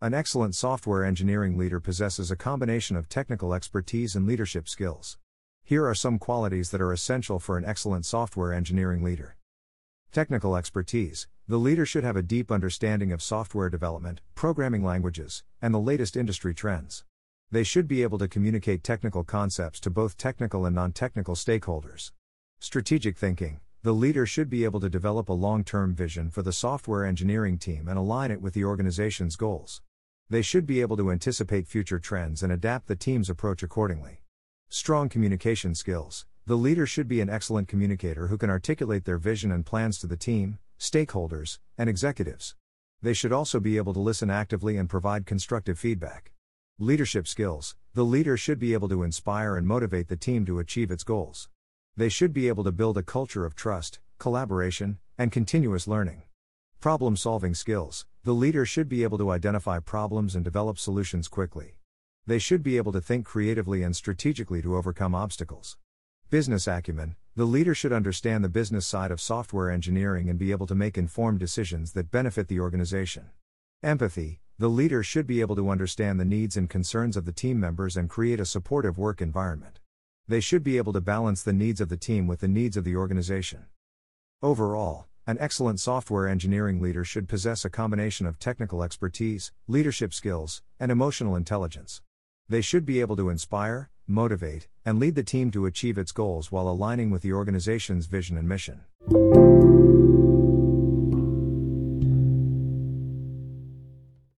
An excellent software engineering leader possesses a combination of technical expertise and leadership skills. Here are some qualities that are essential for an excellent software engineering leader. Technical expertise The leader should have a deep understanding of software development, programming languages, and the latest industry trends. They should be able to communicate technical concepts to both technical and non technical stakeholders. Strategic thinking The leader should be able to develop a long term vision for the software engineering team and align it with the organization's goals. They should be able to anticipate future trends and adapt the team's approach accordingly. Strong communication skills. The leader should be an excellent communicator who can articulate their vision and plans to the team, stakeholders, and executives. They should also be able to listen actively and provide constructive feedback. Leadership skills The leader should be able to inspire and motivate the team to achieve its goals. They should be able to build a culture of trust, collaboration, and continuous learning. Problem solving skills The leader should be able to identify problems and develop solutions quickly. They should be able to think creatively and strategically to overcome obstacles. Business acumen The leader should understand the business side of software engineering and be able to make informed decisions that benefit the organization. Empathy The leader should be able to understand the needs and concerns of the team members and create a supportive work environment. They should be able to balance the needs of the team with the needs of the organization. Overall, an excellent software engineering leader should possess a combination of technical expertise, leadership skills, and emotional intelligence. They should be able to inspire, motivate, and lead the team to achieve its goals while aligning with the organization's vision and mission.